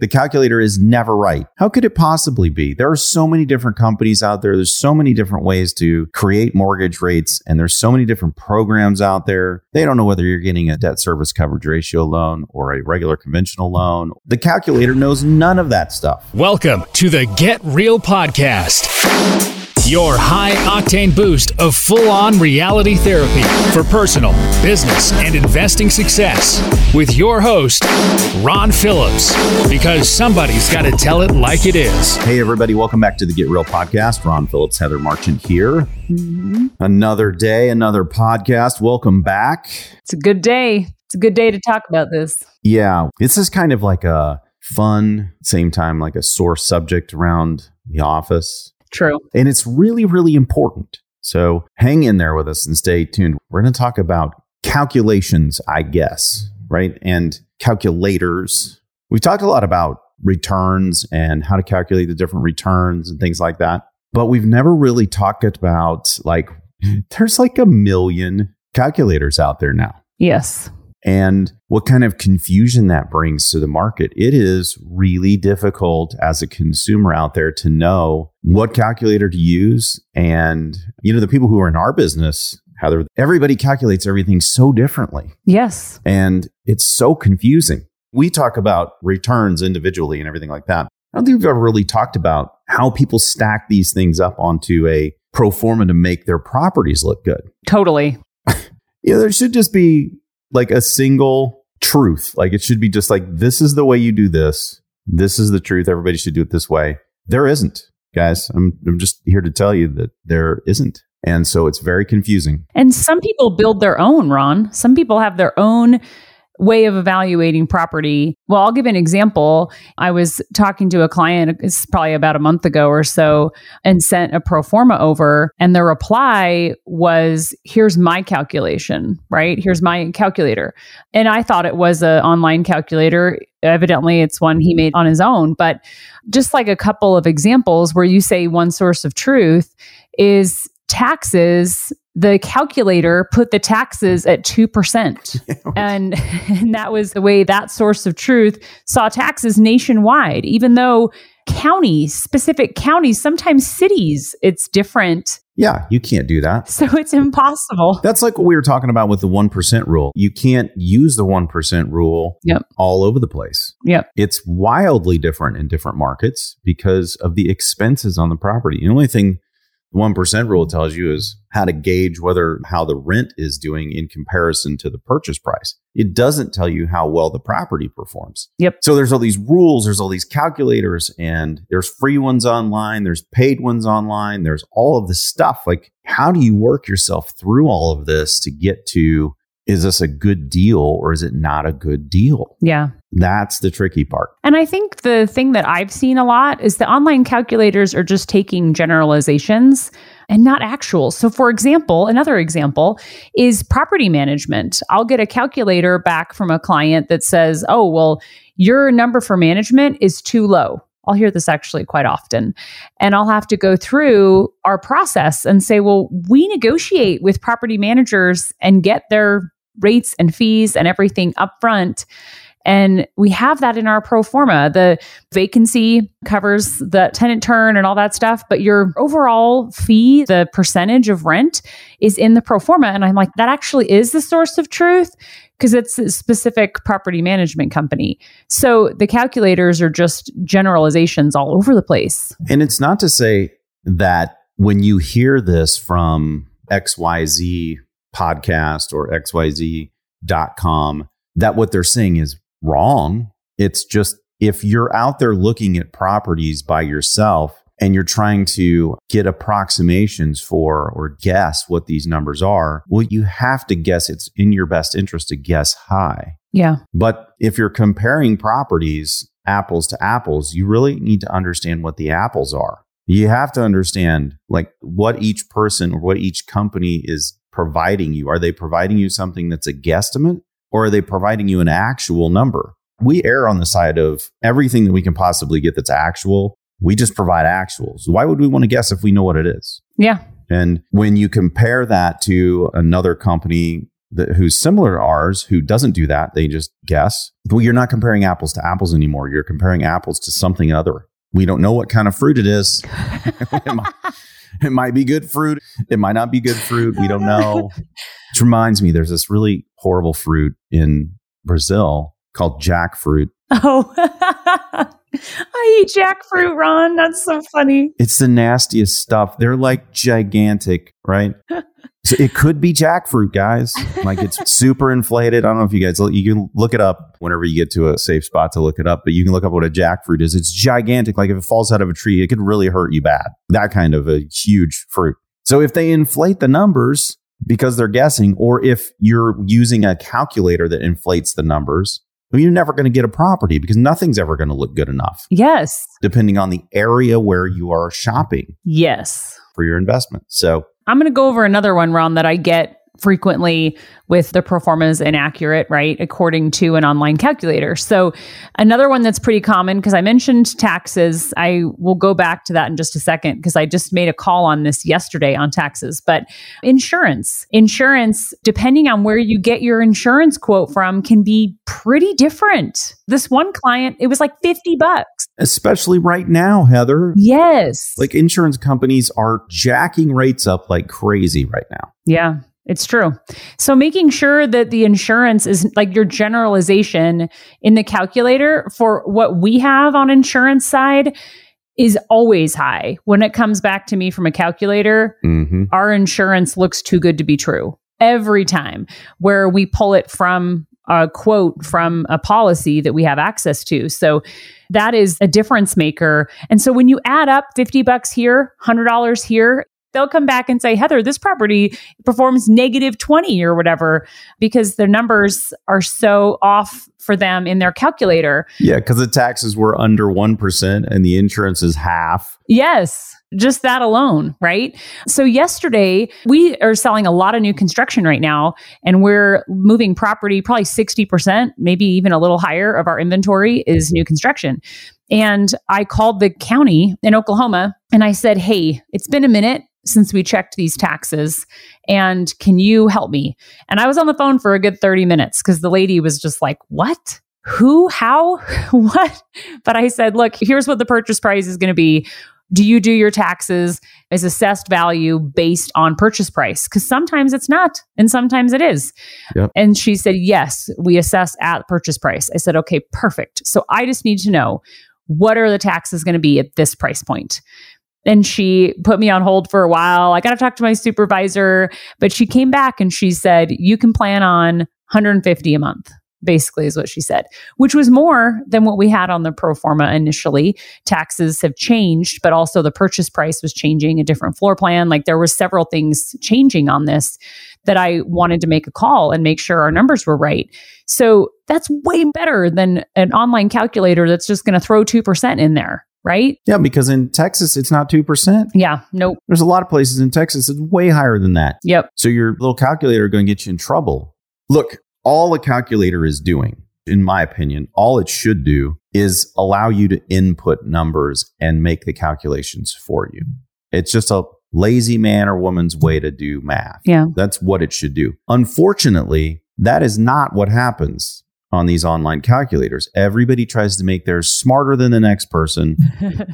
the calculator is never right. How could it possibly be? There are so many different companies out there. There's so many different ways to create mortgage rates, and there's so many different programs out there. They don't know whether you're getting a debt service coverage ratio loan or a regular conventional loan. The calculator knows none of that stuff. Welcome to the Get Real Podcast. Your high octane boost of full on reality therapy for personal, business, and investing success with your host, Ron Phillips. Because somebody's got to tell it like it is. Hey, everybody, welcome back to the Get Real podcast. Ron Phillips, Heather Marchant here. Mm-hmm. Another day, another podcast. Welcome back. It's a good day. It's a good day to talk about this. Yeah, this is kind of like a fun, same time, like a sore subject around the office True. And it's really, really important. So hang in there with us and stay tuned. We're going to talk about calculations, I guess, right? And calculators. We've talked a lot about returns and how to calculate the different returns and things like that. But we've never really talked about like, there's like a million calculators out there now. Yes and what kind of confusion that brings to the market. It is really difficult as a consumer out there to know what calculator to use. And, you know, the people who are in our business, Heather, everybody calculates everything so differently. Yes. And it's so confusing. We talk about returns individually and everything like that. I don't think we've ever really talked about how people stack these things up onto a pro forma to make their properties look good. Totally. yeah, there should just be like a single truth. Like it should be just like, this is the way you do this. This is the truth. Everybody should do it this way. There isn't, guys. I'm, I'm just here to tell you that there isn't. And so it's very confusing. And some people build their own, Ron. Some people have their own way of evaluating property. Well, I'll give an example. I was talking to a client, it's probably about a month ago or so, and sent a pro forma over. And the reply was, here's my calculation, right? Here's my calculator. And I thought it was an online calculator. Evidently, it's one he made on his own. But just like a couple of examples where you say one source of truth is taxes the calculator put the taxes at 2%. and, and that was the way that source of truth saw taxes nationwide, even though counties, specific counties, sometimes cities, it's different. Yeah, you can't do that. So it's impossible. That's like what we were talking about with the 1% rule. You can't use the 1% rule yep. all over the place. Yep. It's wildly different in different markets because of the expenses on the property. The only thing the 1% rule tells you is how to gauge whether how the rent is doing in comparison to the purchase price. It doesn't tell you how well the property performs. Yep. So there's all these rules, there's all these calculators, and there's free ones online, there's paid ones online, there's all of this stuff. Like, how do you work yourself through all of this to get to is this a good deal or is it not a good deal? Yeah. That's the tricky part. And I think the thing that I've seen a lot is the online calculators are just taking generalizations and not actual. So, for example, another example is property management. I'll get a calculator back from a client that says, oh, well, your number for management is too low. I'll hear this actually quite often. And I'll have to go through our process and say, well, we negotiate with property managers and get their rates and fees and everything up front. And we have that in our pro forma. The vacancy covers the tenant turn and all that stuff, but your overall fee, the percentage of rent, is in the pro forma. And I'm like, that actually is the source of truth because it's a specific property management company. So the calculators are just generalizations all over the place. And it's not to say that when you hear this from XYZ podcast or xyz.com that what they're saying is wrong. It's just if you're out there looking at properties by yourself and you're trying to get approximations for or guess what these numbers are, well, you have to guess it's in your best interest to guess high. Yeah. But if you're comparing properties apples to apples, you really need to understand what the apples are. You have to understand like what each person or what each company is providing you? Are they providing you something that's a guesstimate or are they providing you an actual number? We err on the side of everything that we can possibly get that's actual. We just provide actuals. Why would we want to guess if we know what it is? Yeah. And when you compare that to another company that, who's similar to ours who doesn't do that. They just guess. Well, you're not comparing apples to apples anymore. You're comparing apples to something other. We don't know what kind of fruit it is. it, might, be good fruit. It might not be good fruit. We don't know. Which reminds me, there's this really horrible fruit in Brazil called jackfruit. Oh, I eat jackfruit, Ron. That's so funny. It's the nastiest stuff. They're like gigantic, right? So it could be jackfruit, guys. Like it's super inflated. I don't know if you guys you can look it up whenever you get to a safe spot to look it up, but you can look up what a jackfruit is. It's gigantic. Like if it falls out of a tree, it could really hurt you bad. That kind of a huge fruit. So if they inflate the numbers because they're guessing, or if you're using a calculator that inflates the numbers, you're never going to get a property because nothing's ever going to look good enough. Yes. Depending on the area where you are shopping. Yes. For your investment. So I'm going to go over another one, Ron, that I get frequently with the performance inaccurate, right? According to an online calculator. So, another one that's pretty common, because I mentioned taxes, I will go back to that in just a second because I just made a call on this yesterday on taxes. But insurance, insurance, depending on where you get your insurance quote from, can be pretty different. This one client, it was like 50 bucks. Especially right now, Heather. Yes. Like insurance companies are jacking rates up like crazy right now. Yeah. It's true. So making sure that the insurance is like your generalization in the calculator for what we have on insurance side is always high. When it comes back to me from a calculator, mm-hmm. our insurance looks too good to be true every time where we pull it from a quote from a policy that we have access to. So that is a difference maker. And so when you add up 50 bucks here, $100 here, they'll come back and say, Heather, this property performs negative 20 or whatever because their numbers are so off for them in their calculator. Yeah, because the taxes were under 1% and the insurance is half. Yes. Just that alone, right? So, yesterday, we are selling a lot of new construction right now, and we're moving property probably 60%, maybe even a little higher of our inventory is new construction. And I called the county in Oklahoma and I said, Hey, it's been a minute since we checked these taxes and can you help me? And i was on the phone for a good 30 minutes because the lady was just like what? Who? How? What? But i said look here's what the purchase price is going to be. Do you do your taxes as assessed value based on purchase price? Because sometimes it's not and sometimes it is. Yep. and she said yes we assess at purchase price. I said okay perfect. So i just need to know what are the taxes going to be at this price point and she put me on hold for a while. I got to talk to my supervisor, but she came back and she said, "You can plan on 150 a month." Basically, is what she said, which was more than what we had on the pro forma initially. Taxes have changed, but also the purchase price was changing, a different floor plan. Like there was several things changing on this that I wanted to make a call and make sure our numbers were right. So that's way better than an online calculator that's just going to throw 2% in there right? Yeah, because in Texas, it's not 2%. Yeah, nope. There's a lot of places in Texas, it's way higher than that. Yep. So your little calculator going to get you in trouble. Look, all a calculator is doing, in my opinion, all it should do is allow you to input numbers and make the calculations for you. It's just a lazy man or woman's way to do math. Yeah. That's what it should do. Unfortunately, that is not what happens on these online calculators. Everybody tries to make theirs smarter than the next person,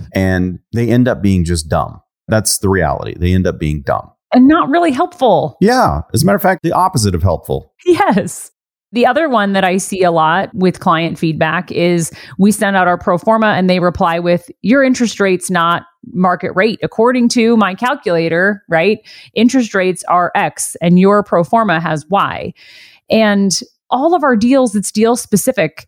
and they end up being just dumb. That's the reality. They end up being dumb. And not really helpful. Yeah. As a matter of fact, the opposite of helpful. Yes. The other one that I see a lot with client feedback is we send out our pro forma and they reply with, Your interest rate's not market rate. According to my calculator, right? Interest rates are X and your pro forma has Y. And all of our deals, it's deal specific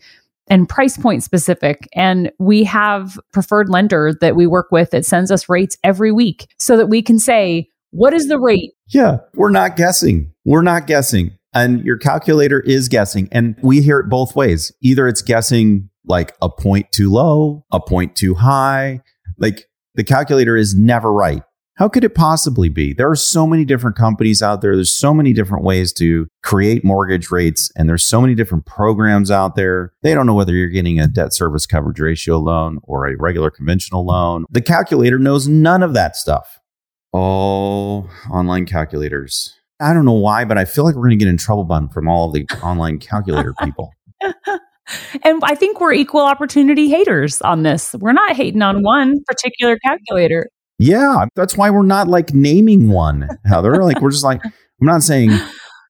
and price point specific. And we have preferred lender that we work with that sends us rates every week so that we can say, what is the rate? Yeah, we're not guessing. We're not guessing. And your calculator is guessing. And we hear it both ways. Either it's guessing like a point too low, a point too high. Like the calculator is never right. How could it possibly be? There are so many different companies out there. There's so many different ways to create mortgage rates, and there's so many different programs out there. They don't know whether you're getting a debt service coverage ratio loan or a regular conventional loan. The calculator knows none of that stuff. All online calculators I don't know why, but I feel like we're going to get in trouble from all the online calculator people. And I think we're equal opportunity haters on this. We're not hating on one particular calculator. Yeah, that's why we're not like naming one, Heather. like we're just like I'm not saying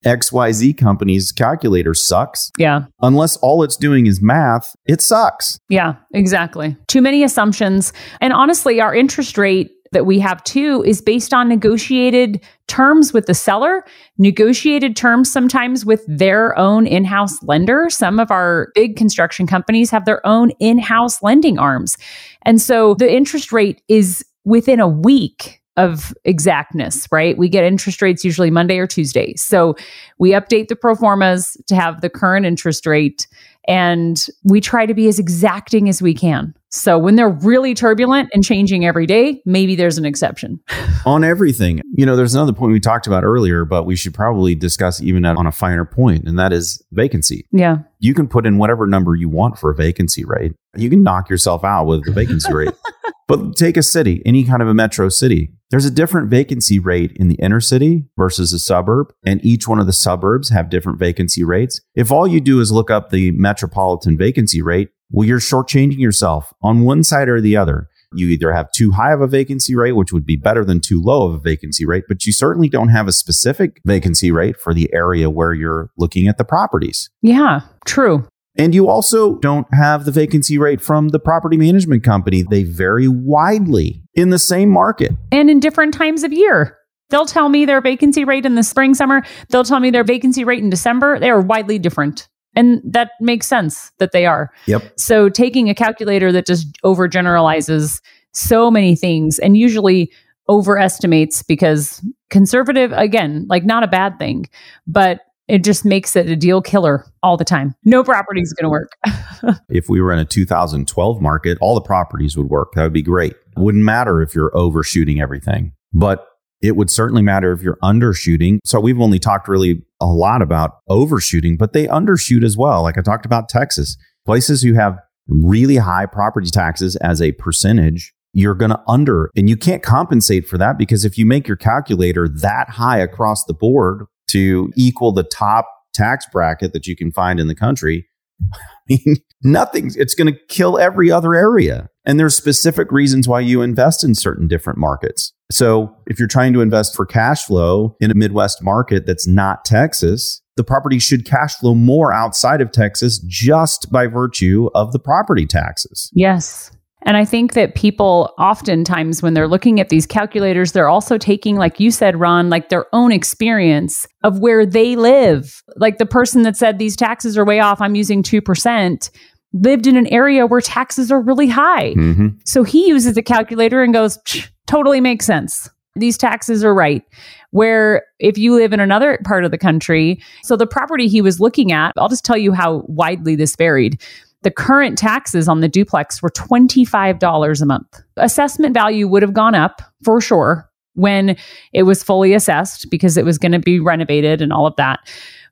XYZ company's calculator sucks. Yeah. Unless all it's doing is math, it sucks. Yeah, exactly. Too many assumptions. And honestly, our interest rate that we have too is based on negotiated terms with the seller, negotiated terms sometimes with their own in house lender. Some of our big construction companies have their own in house lending arms. And so the interest rate is within a week of exactness, right? We get interest rates usually Monday or Tuesday. So we update the pro formas to have the current interest rate and we try to be as exacting as we can. So when they're really turbulent and changing every day, maybe there's an exception. on everything. You know, there's another point we talked about earlier, but we should probably discuss even on a finer point, and that is vacancy. Yeah. You can put in whatever number you want for a vacancy rate. You can knock yourself out with the vacancy rate. But take a city, any kind of a metro city. There's a different vacancy rate in the inner city versus a suburb, and each one of the suburbs have different vacancy rates. If all you do is look up the metropolitan vacancy rate, well, you're shortchanging yourself on one side or the other. You either have too high of a vacancy rate, which would be better than too low of a vacancy rate, but you certainly don't have a specific vacancy rate for the area where you're looking at the properties. Yeah, true. And you also don't have the vacancy rate from the property management company. They vary widely in the same market. And in different times of year. They'll tell me their vacancy rate in the spring, summer. They'll tell me their vacancy rate in December. They are widely different. And that makes sense that they are. Yep. So taking a calculator that just overgeneralizes so many things and usually overestimates because conservative, again, like not a bad thing, but it just makes it a deal killer all the time. No property is going to work. if we were in a 2012 market, all the properties would work. That would be great. Wouldn't matter if you're overshooting everything, but it would certainly matter if you're undershooting. So we've only talked really a lot about overshooting, but they undershoot as well. Like I talked about Texas, places who have really high property taxes as a percentage, you're going to under, and you can't compensate for that because if you make your calculator that high across the board to equal the top tax bracket that you can find in the country, I mean, nothing, it's going to kill every other area. And there's specific reasons why you invest in certain different markets. So if you're trying to invest for cash flow in a Midwest market that's not Texas, the property should cash flow more outside of Texas just by virtue of the property taxes. Yes. And I think that people oftentimes, when they're looking at these calculators, they're also taking, like you said, Ron, like their own experience of where they live. Like the person that said these taxes are way off, I'm using 2%, lived in an area where taxes are really high. Mm-hmm. So he uses a calculator and goes, totally makes sense. These taxes are right. Where if you live in another part of the country, so the property he was looking at, I'll just tell you how widely this varied. The current taxes on the duplex were $25 a month. Assessment value would have gone up for sure when it was fully assessed because it was going to be renovated and all of that.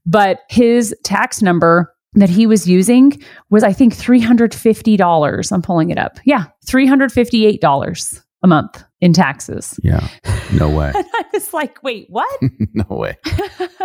But his tax number that he was using was, I think, $350. I'm pulling it up. Yeah, $358 a month in taxes. Yeah. No way. and I was like, wait, what? no way.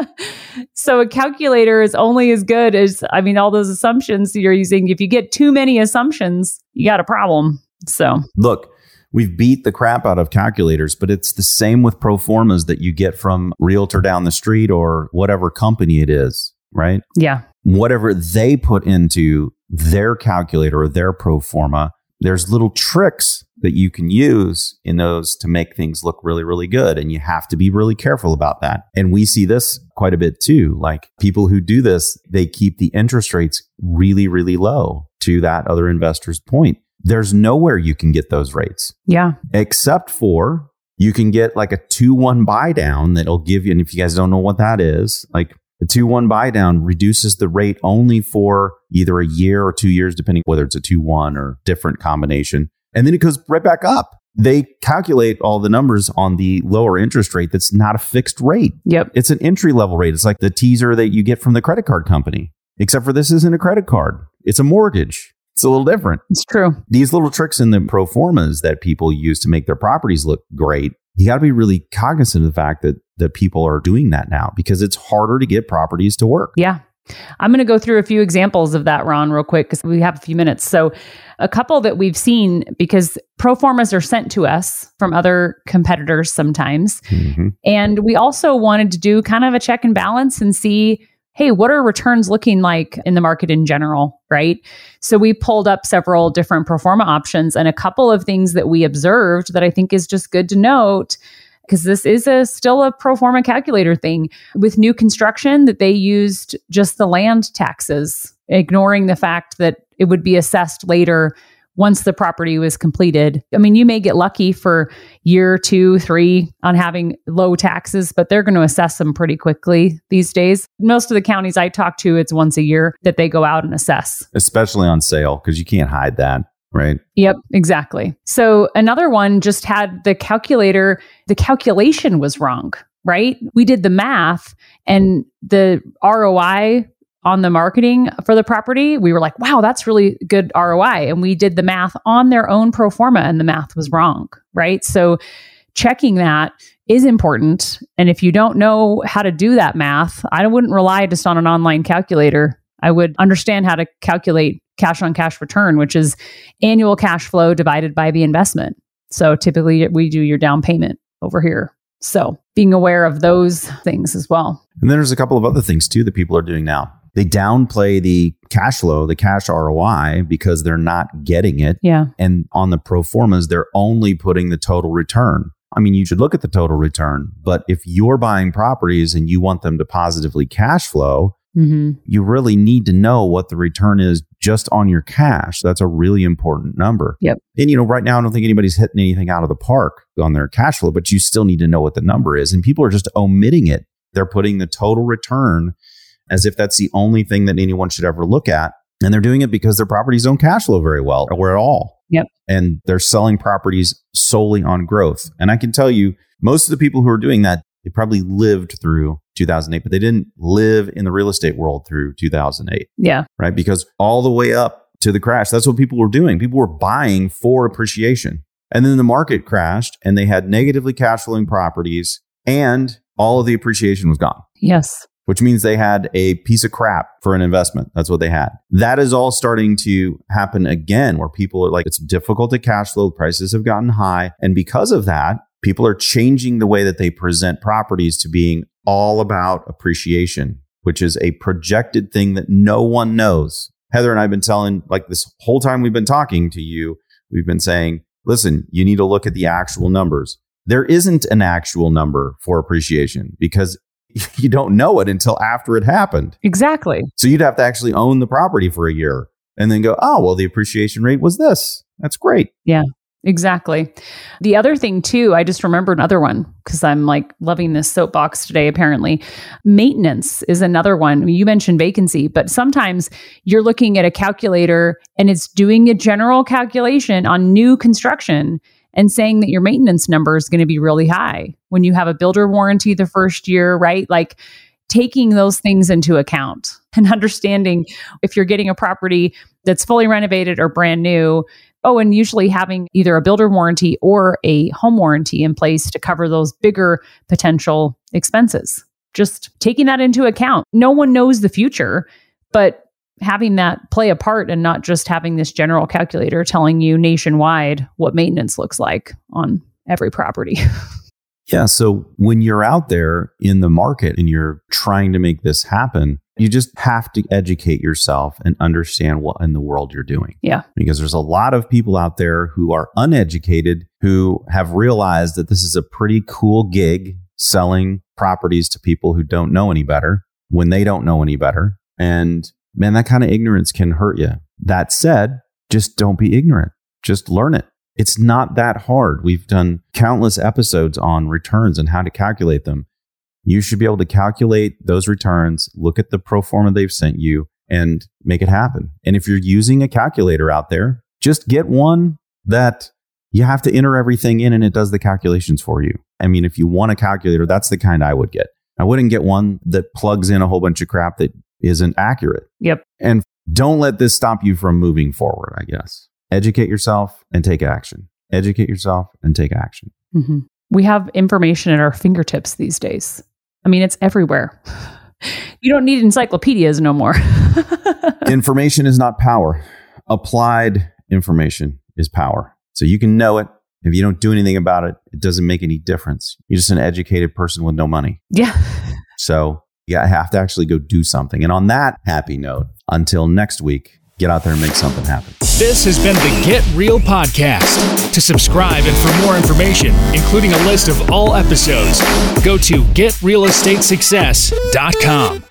so a calculator is only as good as, I mean, all those assumptions you're using. If you get too many assumptions, you got a problem. So look, we've beat the crap out of calculators, but it's the same with pro formas that you get from realtor down the street or whatever company it is, right? Yeah. Whatever they put into their calculator or their pro forma, there's little tricks that you can use in those to make things look really, really good. And you have to be really careful about that. And we see this quite a bit too. Like people who do this, they keep the interest rates really, really low to that other investor's point. There's nowhere you can get those rates. Yeah. Except for you can get like a 2 1 buy down that'll give you, and if you guys don't know what that is, like the 2 1 buy down reduces the rate only for either a year or two years, depending whether it's a 2 1 or different combination. And then it goes right back up. They calculate all the numbers on the lower interest rate that's not a fixed rate. Yep. It's an entry level rate. It's like the teaser that you get from the credit card company, except for this isn't a credit card, it's a mortgage. It's a little different. It's true. These little tricks in the pro formas that people use to make their properties look great you got to be really cognizant of the fact that that people are doing that now because it's harder to get properties to work. Yeah. I'm going to go through a few examples of that, Ron, real quick, because we have a few minutes. So, a couple that we've seen because pro formas are sent to us from other competitors sometimes. Mm-hmm. And we also wanted to do kind of a check and balance and see hey, what are returns looking like in the market in general, right? So we pulled up several different pro forma options and a couple of things that we observed that I think is just good to note because this is a still a pro forma calculator thing with new construction that they used just the land taxes ignoring the fact that it would be assessed later once the property was completed. I mean, you may get lucky for year two, three on having low taxes, but they're going to assess them pretty quickly these days. Most of the counties I talk to, it's once a year that they go out and assess. Especially on sale, because you can't hide that. Right. Yep, exactly. So another one just had the calculator, the calculation was wrong, right? We did the math and the ROI on the marketing for the property, we were like, wow, that's really good ROI. And we did the math on their own pro forma and the math was wrong, right? So checking that is important. And if you don't know how to do that math, I wouldn't rely just on an online calculator. I would understand how to calculate cash on cash return, which is annual cash flow divided by the investment. So typically we do your down payment over here. So being aware of those things as well. And then there's a couple of other things too that people are doing now they downplay the cash flow, the cash ROI because they're not getting it. Yeah. And on the pro formas, they're only putting the total return. I mean, you should look at the total return, but if you're buying properties and you want them to positively cash flow, mm-hmm. you really need to know what the return is just on your cash. That's a really important number. Yep. And, you know, right now, I don't think anybody's hitting anything out of the park on their cash flow, but you still need to know what the number is. And people are just omitting it. They're putting the total return as if that's the only thing that anyone should ever look at. And they're doing it because their properties don't cash flow very well or at all. Yep. And they're selling properties solely on growth. And I can tell you, most of the people who are doing that, they probably lived through 2008, but they didn't live in the real estate world through 2008. Yeah. Right. Because all the way up to the crash, that's what people were doing. People were buying for appreciation. And then the market crashed and they had negatively cash flowing properties and all of the appreciation was gone. Yes which means they had a piece of crap for an investment. That's what they had. That is all starting to happen again, where people are like, it's difficult to cash flow, prices have gotten high. And because of that, people are changing the way that they present properties to being all about appreciation, which is a projected thing that no one knows. Heather and I have been telling, like this whole time we've been talking to you, we've been saying, listen, you need to look at the actual numbers. There isn't an actual number for appreciation because you don't know it until after it happened. Exactly. So you'd have to actually own the property for a year and then go, oh, well, the appreciation rate was this. That's great. Yeah. Exactly. The other thing, too, I just remember another one because I'm like loving this soapbox today, apparently. Maintenance is another one. You mentioned vacancy, but sometimes you're looking at a calculator and it's doing a general calculation on new construction and saying that your maintenance number is going to be really high when you have a builder warranty the first year, right? Like taking those things into account and understanding if you're getting a property that's fully renovated or brand new. Oh, and usually having either a builder warranty or a home warranty in place to cover those bigger potential expenses. Just taking that into account. No one knows the future, but having that play a part and not just having this general calculator telling you nationwide what maintenance looks like on every property. yeah. So when you're out there in the market and you're trying to make this happen, you just have to educate yourself and understand what in the world you're doing. Yeah. Because there's a lot of people out there who are uneducated who have realized that this is a pretty cool gig selling properties to people who don't know any better when they don't know any better. And man, that kind of ignorance can hurt you. That said, just don't be ignorant. Just learn it. It's not that hard. We've done countless episodes on returns and how to calculate them. You should be able to calculate those returns, look at the pro forma they've sent you, and make it happen. And if you're using a calculator out there, just get one that you have to enter everything in and it does the calculations for you. I mean, if you want a calculator, that's the kind I would get. I wouldn't get one that plugs in a whole bunch of crap that isn't accurate. Yep. And don't let this stop you from moving forward, I guess. Educate yourself and take action. Educate yourself and take action. Mm-hmm. We have information at our fingertips these days. I mean, it's everywhere. You don't need encyclopedias no more. information is not power. Applied information is power. So you can know it. If you don't do anything about it, it doesn't make any difference. You're just an educated person with no money. Yeah. So you have to actually go do something. And on that happy note, until next week, get out there and make something happen. This has been the Get Real Podcast. To subscribe and for more information, including a list of all episodes, go to getrealestatesuccess.com.